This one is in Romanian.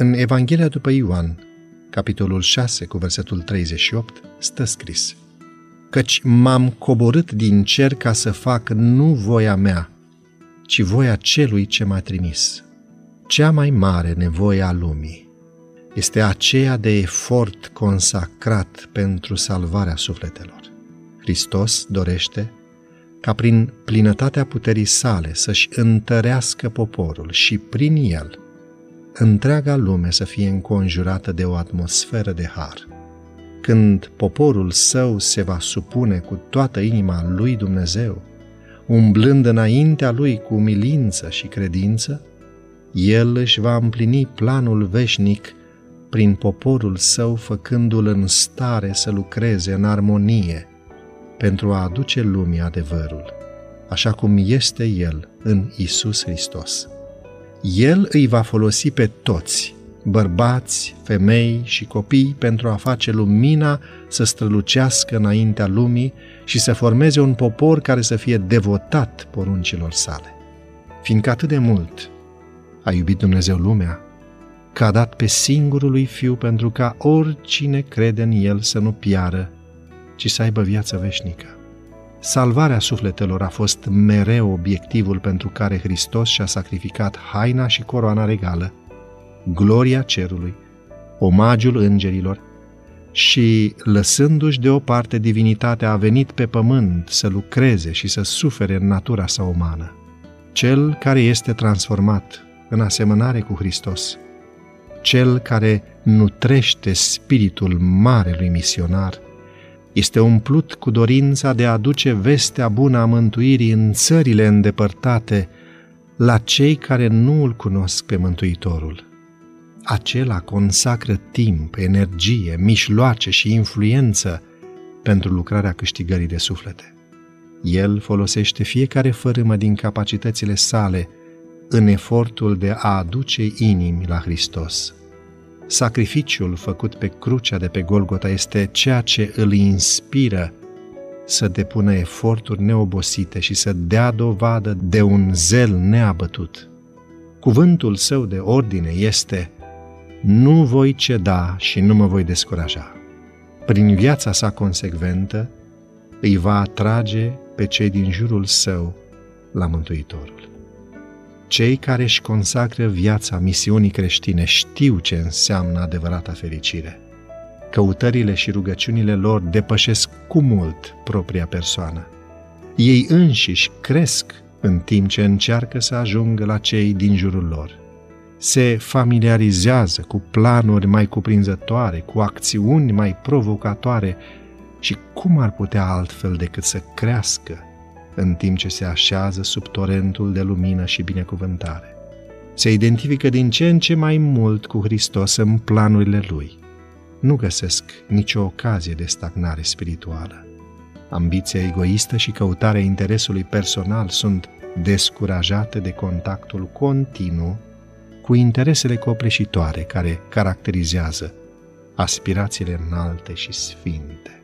În Evanghelia după Ioan, capitolul 6, cu versetul 38, stă scris Căci m-am coborât din cer ca să fac nu voia mea, ci voia celui ce m-a trimis. Cea mai mare nevoie a lumii este aceea de efort consacrat pentru salvarea sufletelor. Hristos dorește ca prin plinătatea puterii sale să-și întărească poporul și prin el întreaga lume să fie înconjurată de o atmosferă de har. Când poporul său se va supune cu toată inima lui Dumnezeu, umblând înaintea lui cu umilință și credință, el își va împlini planul veșnic prin poporul său, făcându-l în stare să lucreze în armonie pentru a aduce lumii adevărul, așa cum este El în Isus Hristos. El îi va folosi pe toți, bărbați, femei și copii, pentru a face lumina să strălucească înaintea lumii și să formeze un popor care să fie devotat poruncilor sale. Fiindcă atât de mult a iubit Dumnezeu lumea, că a dat pe singurul lui Fiu pentru ca oricine crede în El să nu piară, ci să aibă viață veșnică. Salvarea sufletelor a fost mereu obiectivul pentru care Hristos și-a sacrificat haina și coroana regală, gloria cerului, omagiul îngerilor și, lăsându-și deoparte divinitatea, a venit pe pământ să lucreze și să sufere în natura sa umană. Cel care este transformat în asemănare cu Hristos, cel care nutrește spiritul marelui misionar, este umplut cu dorința de a aduce vestea bună a mântuirii în țările îndepărtate la cei care nu îl cunosc pe Mântuitorul. Acela consacră timp, energie, mișloace și influență pentru lucrarea câștigării de suflete. El folosește fiecare fărâmă din capacitățile sale în efortul de a aduce inimi la Hristos. Sacrificiul făcut pe crucea de pe Golgota este ceea ce îl inspiră să depună eforturi neobosite și să dea dovadă de un zel neabătut. Cuvântul său de ordine este Nu voi ceda și nu mă voi descuraja. Prin viața sa consecventă, îi va atrage pe cei din jurul său la Mântuitorul. Cei care își consacră viața misiunii creștine știu ce înseamnă adevărata fericire. Căutările și rugăciunile lor depășesc cu mult propria persoană. Ei înșiși cresc în timp ce încearcă să ajungă la cei din jurul lor. Se familiarizează cu planuri mai cuprinzătoare, cu acțiuni mai provocatoare și cum ar putea altfel decât să crească în timp ce se așează sub torentul de lumină și binecuvântare. Se identifică din ce în ce mai mult cu Hristos în planurile Lui. Nu găsesc nicio ocazie de stagnare spirituală. Ambiția egoistă și căutarea interesului personal sunt descurajate de contactul continuu cu interesele copleșitoare care caracterizează aspirațiile înalte și sfinte.